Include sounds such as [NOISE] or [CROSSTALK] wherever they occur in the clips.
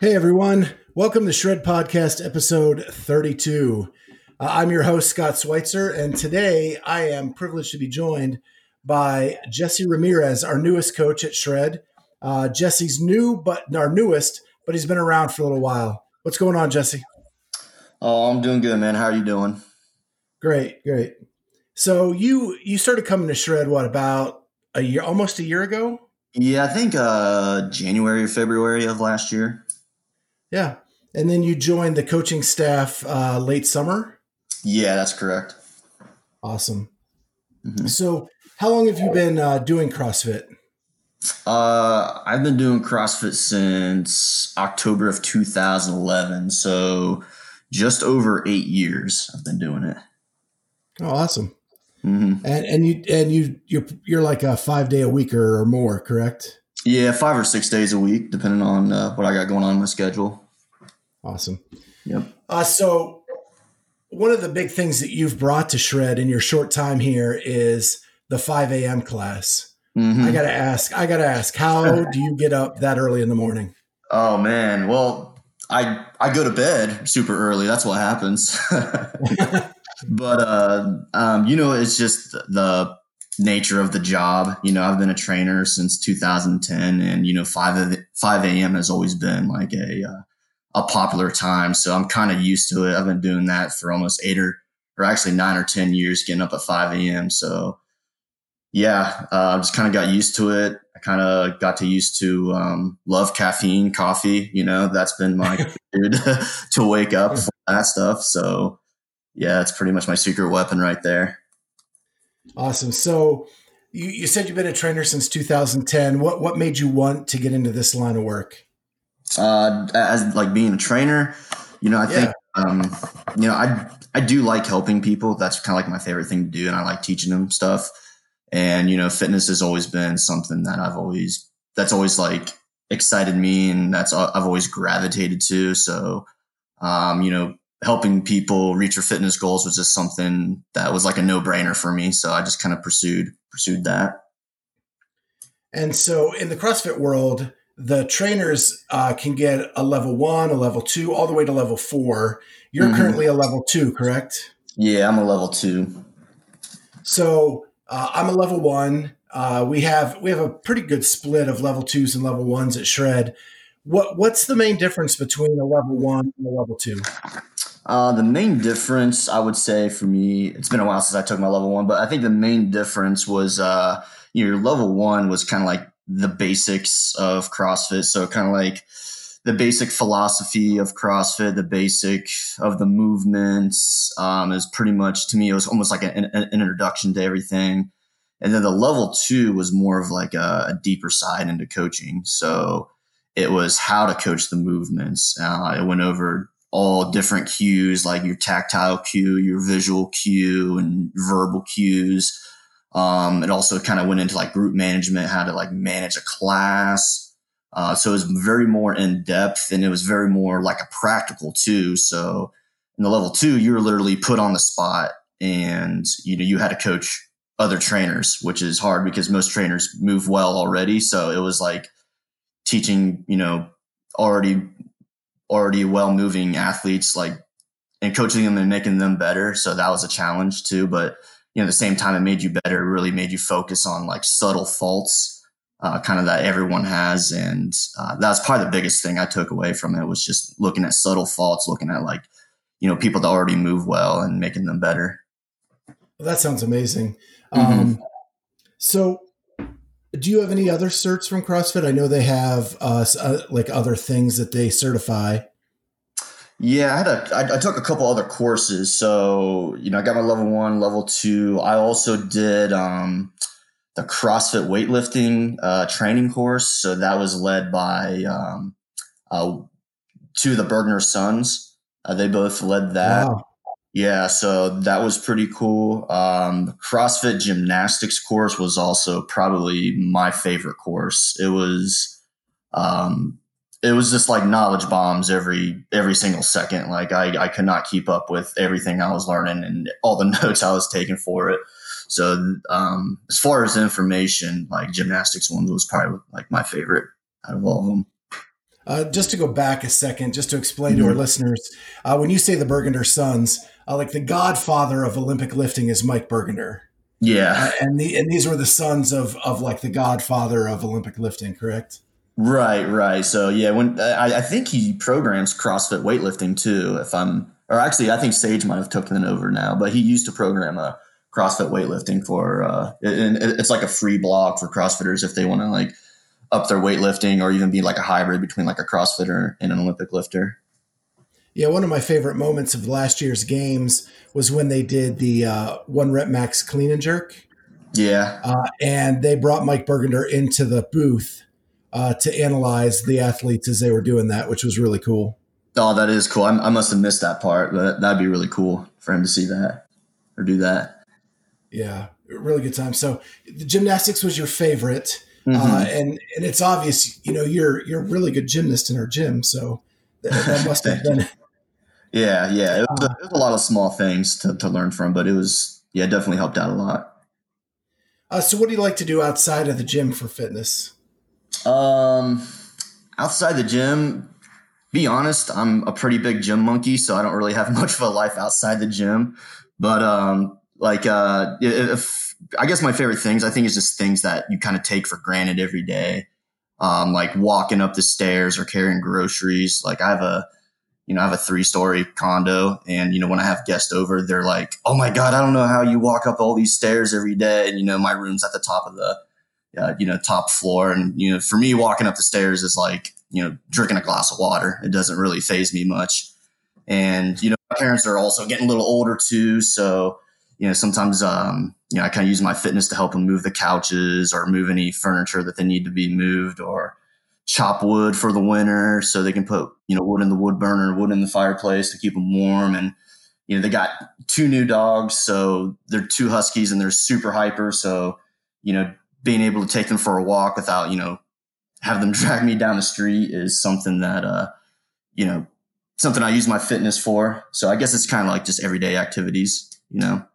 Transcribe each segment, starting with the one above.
Hey everyone, welcome to Shred Podcast episode 32. Uh, I'm your host, Scott Schweitzer, and today I am privileged to be joined by Jesse Ramirez, our newest coach at Shred. Uh, Jesse's new, but our newest, but he's been around for a little while. What's going on, Jesse? Oh, I'm doing good, man. How are you doing? Great, great. So you you started coming to Shred what about a year, almost a year ago? Yeah, I think uh, January or February of last year. Yeah, and then you joined the coaching staff uh, late summer. Yeah, that's correct. Awesome. Mm-hmm. So, how long have you been uh, doing CrossFit? Uh, I've been doing CrossFit since October of 2011. So, just over eight years I've been doing it. Oh, awesome! Mm-hmm. And and you and you you're you're like a five day a week or, or more, correct? Yeah, five or six days a week, depending on uh, what I got going on in my schedule. Awesome. Yep. Uh, so one of the big things that you've brought to Shred in your short time here is the 5 a.m. class. Mm-hmm. I gotta ask. I gotta ask. How [LAUGHS] do you get up that early in the morning? Oh man. Well, I I go to bed super early. That's what happens. [LAUGHS] [LAUGHS] but uh, um, you know, it's just the nature of the job. You know, I've been a trainer since 2010, and you know, five five a.m. has always been like a uh, a popular time. So I'm kind of used to it. I've been doing that for almost eight or or actually nine or ten years, getting up at five a.m. So yeah, uh, I just kind of got used to it. I kind of got to used to um, love caffeine, coffee. You know, that's been my [LAUGHS] dude to wake up for that stuff. So yeah, it's pretty much my secret weapon right there. Awesome. So you, you said you've been a trainer since 2010. What what made you want to get into this line of work? Uh, as like being a trainer, you know, I yeah. think um, you know, I I do like helping people. That's kind of like my favorite thing to do, and I like teaching them stuff. And you know, fitness has always been something that I've always that's always like excited me, and that's I've always gravitated to. So, um, you know, helping people reach their fitness goals was just something that was like a no brainer for me. So I just kind of pursued pursued that. And so in the CrossFit world, the trainers uh, can get a level one, a level two, all the way to level four. You're mm-hmm. currently a level two, correct? Yeah, I'm a level two. So uh, I'm a level one. Uh, we have we have a pretty good split of level twos and level ones at Shred. What what's the main difference between a level one and a level two? Uh, the main difference, I would say, for me, it's been a while since I took my level one, but I think the main difference was, uh, your level one was kind of like the basics of CrossFit. So kind of like the basic philosophy of CrossFit, the basic of the movements um, is pretty much to me, it was almost like an, an, introduction to everything. And then the level two was more of like a, a deeper side into coaching. So it was how to coach the movements. Uh, it went over all different cues, like your tactile cue, your visual cue, and verbal cues. Um, it also kind of went into like group management, how to like manage a class. Uh, so it was very more in depth and it was very more like a practical too. So in the level two, you were literally put on the spot and, you know, you had to coach other trainers, which is hard because most trainers move well already. So it was like teaching, you know, already, already well moving athletes, like, and coaching them and making them better. So that was a challenge too. But you know, at the same time, it made you better. It really made you focus on like subtle faults, uh, kind of that everyone has. And uh, that's probably the biggest thing I took away from it was just looking at subtle faults, looking at like, you know, people that already move well and making them better. Well, that sounds amazing. Mm-hmm. Um, so, do you have any other certs from CrossFit? I know they have uh, uh like other things that they certify. Yeah, I had a. I, I took a couple other courses. So you know, I got my level one, level two. I also did um, the CrossFit weightlifting uh, training course. So that was led by um, uh, two of the Burgener sons. Uh, they both led that. Wow. Yeah, so that was pretty cool. Um, CrossFit gymnastics course was also probably my favorite course. It was um, it was just like knowledge bombs every every single second. Like I, I could not keep up with everything I was learning and all the [LAUGHS] notes I was taking for it. So um, as far as information, like gymnastics one was probably like my favorite out of all of them. Uh, just to go back a second, just to explain mm-hmm. to our mm-hmm. listeners, uh, when you say the Burgener sons, uh, like the godfather of Olympic lifting is Mike Burgener. Yeah, uh, and the and these were the sons of of like the godfather of Olympic lifting, correct? Right, right. So yeah, when I, I think he programs CrossFit weightlifting too. If I'm, or actually, I think Sage might have taken it over now, but he used to program a CrossFit weightlifting for, uh, and it's like a free blog for CrossFitters if they want to like up their weightlifting or even be like a hybrid between like a CrossFitter and an Olympic lifter. Yeah, one of my favorite moments of last year's games was when they did the uh, one rep max clean and jerk. Yeah. Uh, and they brought Mike Burgener into the booth uh, to analyze the athletes as they were doing that, which was really cool. Oh, that is cool. I, I must have missed that part, but that'd be really cool for him to see that or do that. Yeah, really good time. So the gymnastics was your favorite. Mm-hmm. Uh, and and it's obvious, you know, you're you're a really good gymnast in our gym, so that, that must have been. [LAUGHS] Yeah, yeah, it was, a, it was, a, lot of small things to, to learn from, but it was yeah, definitely helped out a lot. Uh, so, what do you like to do outside of the gym for fitness? Um, outside the gym, be honest, I'm a pretty big gym monkey, so I don't really have [LAUGHS] much of a life outside the gym. But um, like uh, if I guess my favorite things, I think, is just things that you kind of take for granted every day. Um, like walking up the stairs or carrying groceries. Like I have a, you know, I have a three story condo and, you know, when I have guests over, they're like, Oh my God, I don't know how you walk up all these stairs every day. And, you know, my room's at the top of the, uh, you know, top floor. And, you know, for me, walking up the stairs is like, you know, drinking a glass of water. It doesn't really phase me much. And, you know, my parents are also getting a little older too. So, you know, sometimes, um, you know, I kind of use my fitness to help them move the couches or move any furniture that they need to be moved or chop wood for the winter so they can put, you know, wood in the wood burner, wood in the fireplace to keep them warm. And, you know, they got two new dogs. So they're two huskies and they're super hyper. So, you know, being able to take them for a walk without, you know, have them [LAUGHS] drag me down the street is something that, uh, you know, something I use my fitness for. So I guess it's kind of like just everyday activities, you know.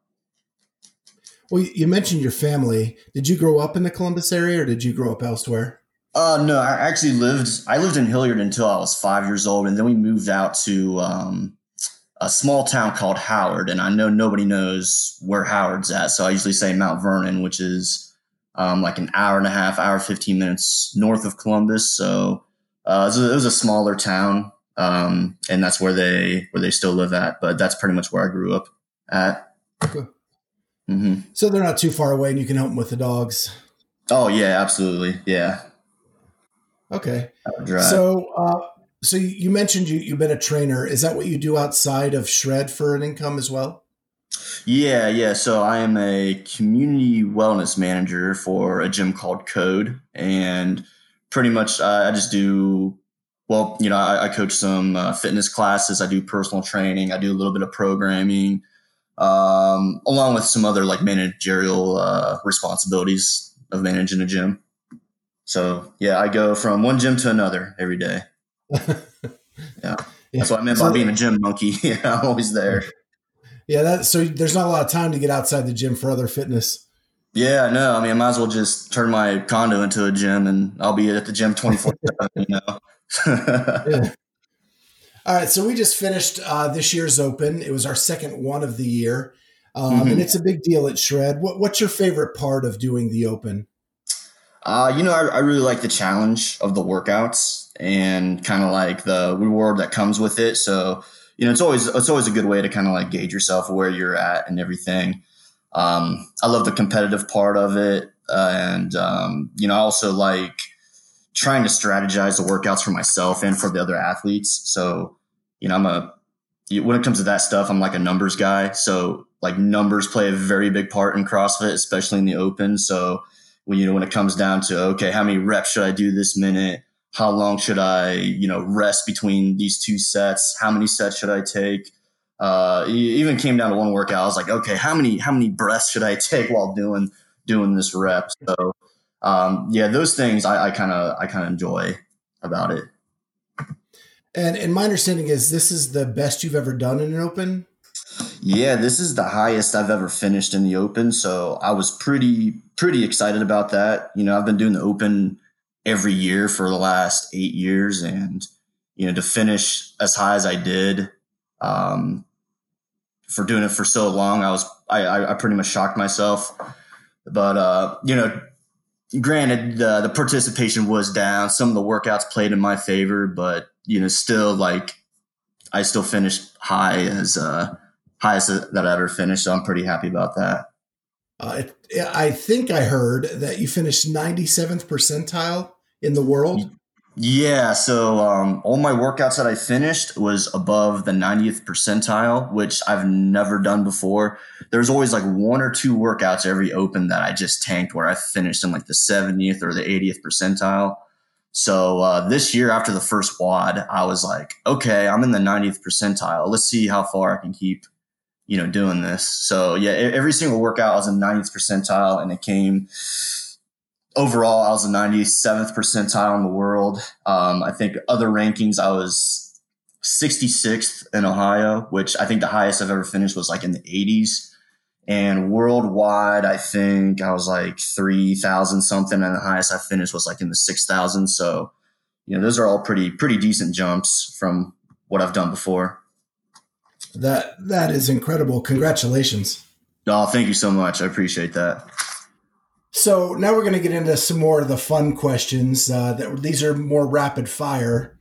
Well, you mentioned your family. Did you grow up in the Columbus area or did you grow up elsewhere? Uh, no, I actually lived, I lived in Hilliard until I was five years old. And then we moved out to, um, a small town called Howard. And I know nobody knows where Howard's at. So I usually say Mount Vernon, which is, um, like an hour and a half, hour, 15 minutes north of Columbus. So, uh, it was a, it was a smaller town. Um, and that's where they, where they still live at, but that's pretty much where I grew up at. Okay. Mm-hmm. So they're not too far away, and you can help them with the dogs. Oh yeah, absolutely, yeah. Okay. So, uh, so you mentioned you you've been a trainer. Is that what you do outside of Shred for an income as well? Yeah, yeah. So I am a community wellness manager for a gym called Code, and pretty much uh, I just do. Well, you know, I, I coach some uh, fitness classes. I do personal training. I do a little bit of programming um, along with some other like managerial uh, responsibilities of managing a gym. So yeah, I go from one gym to another every day. [LAUGHS] yeah. That's what I meant so, by being a gym monkey. [LAUGHS] yeah, I'm always there. Yeah, that so there's not a lot of time to get outside the gym for other fitness. Yeah, no, I mean I might as well just turn my condo into a gym and I'll be at the gym 24 you know. [LAUGHS] yeah. All right, so we just finished uh, this year's Open. It was our second one of the year, um, mm-hmm. and it's a big deal at Shred. What, what's your favorite part of doing the Open? Uh, you know, I, I, really like the challenge of the workouts and kind of like the reward that comes with it. So, you know, it's always it's always a good way to kind of like gauge yourself where you're at and everything. Um, I love the competitive part of it, uh, and um, you know, I also like trying to strategize the workouts for myself and for the other athletes. So, you know, I'm a, when it comes to that stuff, I'm like a numbers guy. So like numbers play a very big part in CrossFit, especially in the open. So when, you know, when it comes down to, okay, how many reps should I do this minute? How long should I, you know, rest between these two sets? How many sets should I take? Uh, even came down to one workout. I was like, okay, how many, how many breaths should I [LAUGHS] take while doing, doing this rep? So, um, yeah, those things I kind of I kind of enjoy about it. And and my understanding is this is the best you've ever done in an open. Yeah, this is the highest I've ever finished in the Open, so I was pretty pretty excited about that. You know, I've been doing the Open every year for the last eight years, and you know, to finish as high as I did, um, for doing it for so long, I was I, I pretty much shocked myself. But uh, you know, granted, the the participation was down. Some of the workouts played in my favor, but you know, still like I still finished high as uh, highest that I ever finished. So I'm pretty happy about that. Uh, I think I heard that you finished 97th percentile in the world. Yeah, so um, all my workouts that I finished was above the 90th percentile, which I've never done before. There's always like one or two workouts every open that I just tanked where I finished in like the 70th or the 80th percentile. So uh, this year, after the first WOD, I was like, okay, I'm in the 90th percentile. Let's see how far I can keep, you know, doing this. So yeah, every single workout I was in 90th percentile, and it came overall, I was the 97th percentile in the world. Um, I think other rankings, I was 66th in Ohio, which I think the highest I've ever finished was like in the 80s. And worldwide, I think I was like 3,000 something, and the highest I finished was like in the 6,000. So, you know, those are all pretty, pretty decent jumps from what I've done before. That that is incredible. Congratulations. Oh, thank you so much. I appreciate that. So now we're going to get into some more of the fun questions. Uh, that these are more rapid fire.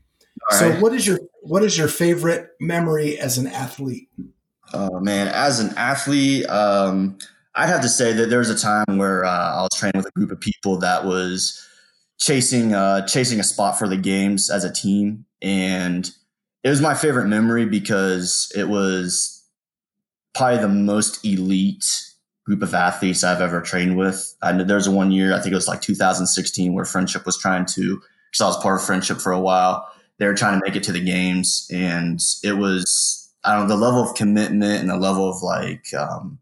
All so, right. what is your what is your favorite memory as an athlete? Oh man, as an athlete, um, I'd have to say that there was a time where uh, I was training with a group of people that was chasing uh, chasing a spot for the games as a team, and it was my favorite memory because it was probably the most elite group of athletes I've ever trained with. I know there's one year, I think it was like 2016, where Friendship was trying to, because I was part of Friendship for a while. They were trying to make it to the games, and it was I don't know the level of commitment and the level of like um,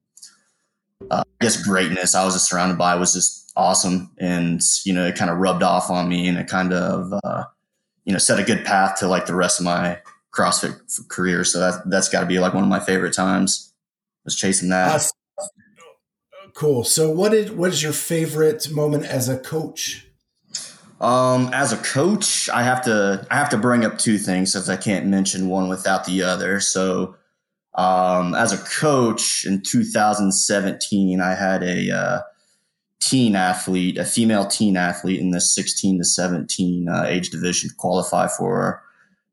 uh, I guess greatness I was just surrounded by was just awesome, and you know it kind of rubbed off on me, and it kind of uh, you know set a good path to like the rest of my CrossFit career. So that that's got to be like one of my favorite times was chasing that. Cool. So, what is what is your favorite moment as a coach? Um, as a coach, I have to I have to bring up two things since I can't mention one without the other. So, um, as a coach in 2017, I had a uh, teen athlete, a female teen athlete in the 16 to 17 uh, age division qualify for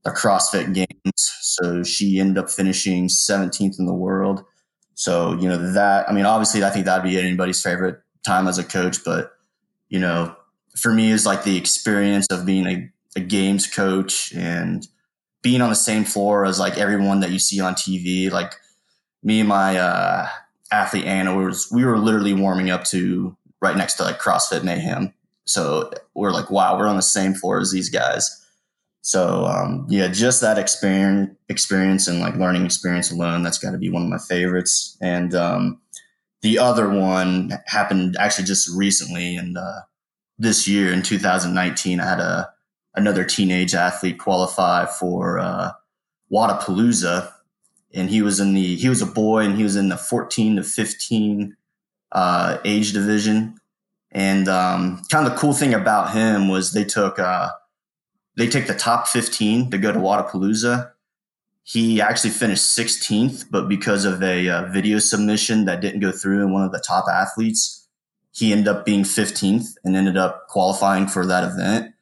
the CrossFit Games. So she ended up finishing 17th in the world. So, you know, that, I mean, obviously, I think that'd be anybody's favorite time as a coach, but, you know, for me is like the experience of being a, a games coach and being on the same floor as like everyone that you see on TV. Like me and my uh, athlete Anna was we were literally warming up to right next to like CrossFit Mayhem. So we're like, wow, we're on the same floor as these guys. So um, yeah, just that experience, experience and like learning experience alone, that's got to be one of my favorites. And um, the other one happened actually just recently, and uh, this year in 2019, I had a another teenage athlete qualify for uh, Wodapalooza, and he was in the he was a boy, and he was in the 14 to 15 uh, age division. And um, kind of the cool thing about him was they took uh, they take the top 15 to go to Wodapalooza. He actually finished 16th, but because of a uh, video submission that didn't go through in one of the top athletes, he ended up being 15th and ended up qualifying for that event.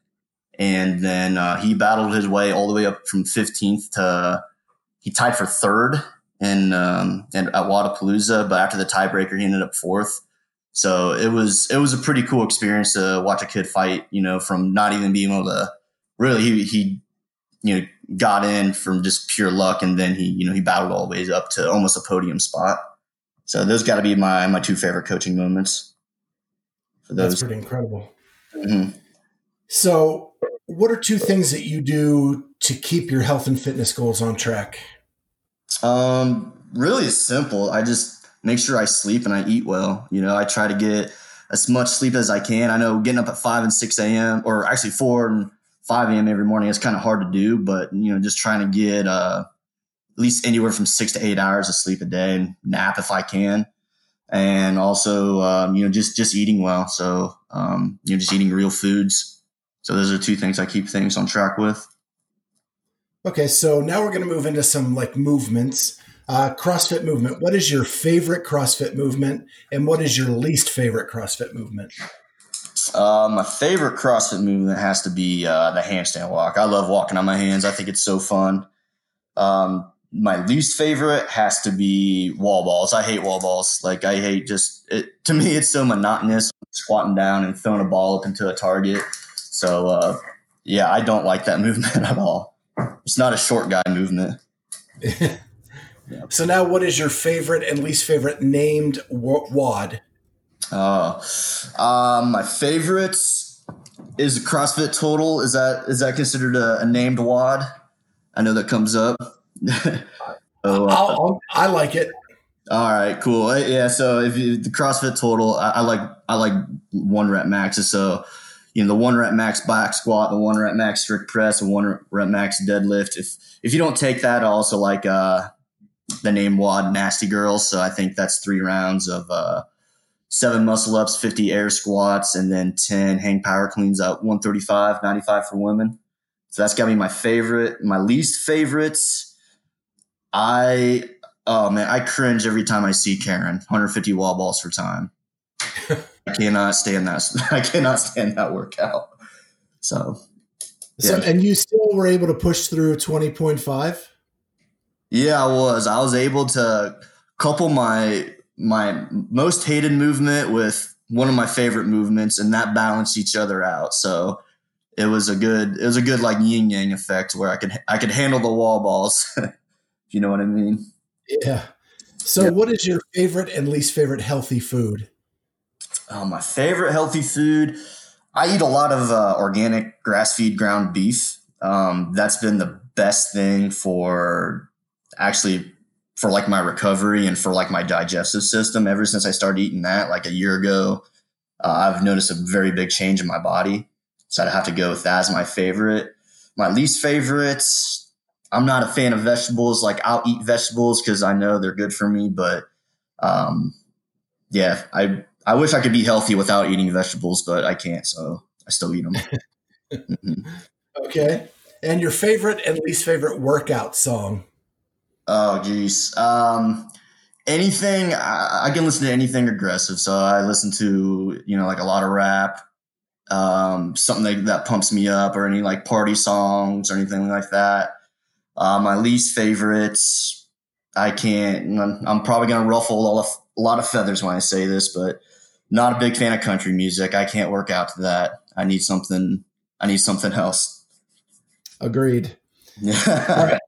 And then uh, he battled his way all the way up from 15th to he tied for third in, um, at Wodapalooza, but after the tiebreaker, he ended up fourth. So it was it was a pretty cool experience to watch a kid fight. You know, from not even being able to really he he you know got in from just pure luck, and then he you know he battled all the ways up to almost a podium spot. So those got to be my my two favorite coaching moments. For those, that's pretty incredible. Mm-hmm. So, what are two things that you do to keep your health and fitness goals on track? Um, really simple. I just make sure I sleep and I eat well. You know, I try to get as much sleep as I can. I know getting up at five and six a.m. or actually four and 5 a.m. every morning is kind of hard to do, but you know, just trying to get uh, at least anywhere from six to eight hours of sleep a day and nap if I can. And also, um, you know, just, just eating well. So, um, you know, just eating real foods. So those are two things I keep things on track with. Okay. So now we're going to move into some like movements. Uh, CrossFit movement. What is your favorite CrossFit movement, and what is your least favorite CrossFit movement? Uh, my favorite CrossFit movement has to be uh, the handstand walk. I love walking on my hands. I think it's so fun. Um, my least favorite has to be wall balls. I hate wall balls. Like I hate just it. To me, it's so monotonous squatting down and throwing a ball up into a target. So uh, yeah, I don't like that [LAUGHS] movement at all. It's not a short guy movement. [LAUGHS] So now, what is your favorite and least favorite named WOD? Uh, um, my favorites is the CrossFit Total. Is that is that considered a, a named WOD? I know that comes up. [LAUGHS] oh, uh, i like it. All right, cool. Uh, yeah, so if you, the CrossFit Total, I, I, like I like one rep maxes. So you know the one rep max back squat, the one rep max strict press, and one rep max deadlift. If if you don't take that, I also like uh, the name WOD Nasty Girls. So I think that's three rounds of uh, seven muscle ups, 50 air squats, and then 10 hang power cleans up 135, 95 for women. So that's got to be my favorite. My least favorites, I, oh man, I cringe every time I see Karen, 150 wall balls for time. [LAUGHS] I cannot stand that. [LAUGHS] I cannot stand that workout. So, yeah. so, and you still were able to push through 20.5? Yeah, I was. I was able to couple my my most hated movement with one of my favorite movements, and that balanced each other out. So it was a good it was a good like yin yang effect where I could I could handle the wall balls. [LAUGHS] if you know what I mean? Yeah. So, yeah. what is your favorite and least favorite healthy food? Oh, my favorite healthy food. I eat a lot of uh, organic grass feed ground beef. Um, that's been the best thing for actually for like my recovery and for like my digestive system ever since I started eating that like a year ago. Uh, I've noticed a very big change in my body. So I'd have to go with that as my favorite. My least favorite, I'm not a fan of vegetables. Like I'll eat vegetables because I know they're good for me, but um, yeah, I I wish I could be healthy without eating vegetables, but I can't, so I still eat them. [LAUGHS] Okay. And your favorite and least favorite workout song? Oh, geez. Um, anything, I, I, can listen to anything aggressive. So I listen to, you know, like a lot of rap, um, something that, that pumps me up or any like party songs or anything like that. Uh, my least favorites, I can't, I'm, I'm probably going to ruffle a lot of feathers when I say this, but not a big fan of country music. I can't work out to that. I need something, I need something else. Agreed. [LAUGHS] Yeah.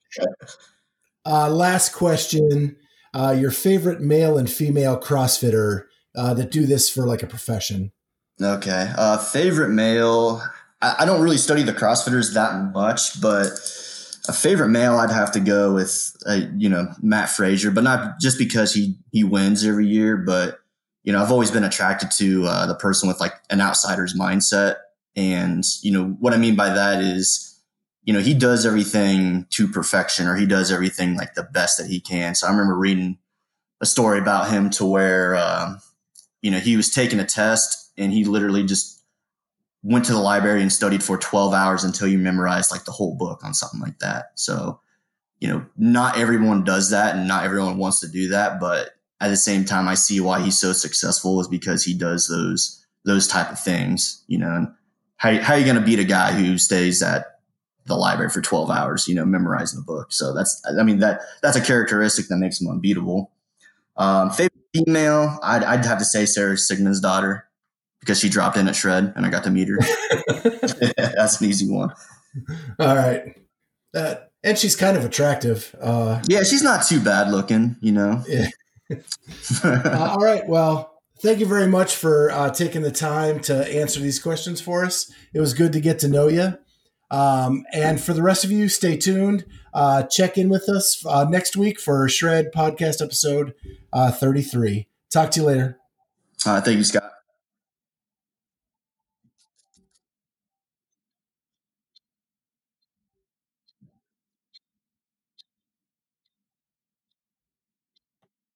Uh, last question: uh, Your favorite male and female CrossFitter uh, that do this for like a profession? Okay, uh, favorite male. I, I, don't really study the CrossFitters that much, but a favorite male, I'd have to go with uh, you know Mat Fraser, but not just because he he wins every year, but you know I've always been attracted to uh, the person with like an outsider's mindset, and you know what I mean by that is you know, he does everything to perfection or he does everything like the best that he can. So I remember reading a story about him to where, um, you know, he was taking a test and he literally just went to the library and studied for 12 hours until you memorized like the whole book on something like that. So, you know, not everyone does that and not everyone wants to do that. But at the same time, I see why he's so successful is because he does those, those type of things, you know, how, how are you going to beat a guy who stays at the library for 12 hours, you know, memorizing the book. So that's, I mean, that that's a characteristic that makes him unbeatable. Um, favorite female, I'd, I'd have to say Sara Sigmundsdottir because she dropped in at shred and I got to meet her. [LAUGHS] [LAUGHS] that's an easy one. All right. Uh, and she's kind of attractive. Uh, yeah, she's not too bad looking, you know. [LAUGHS] Yeah. uh, all right. Well, thank you very much for uh, taking the time to answer these questions for us. It was good to get to know you. Um, and for the rest of you, stay tuned. Uh, check in with us uh, next week for Shred podcast episode uh, 33. Talk to you later. Uh, thank you, Scott.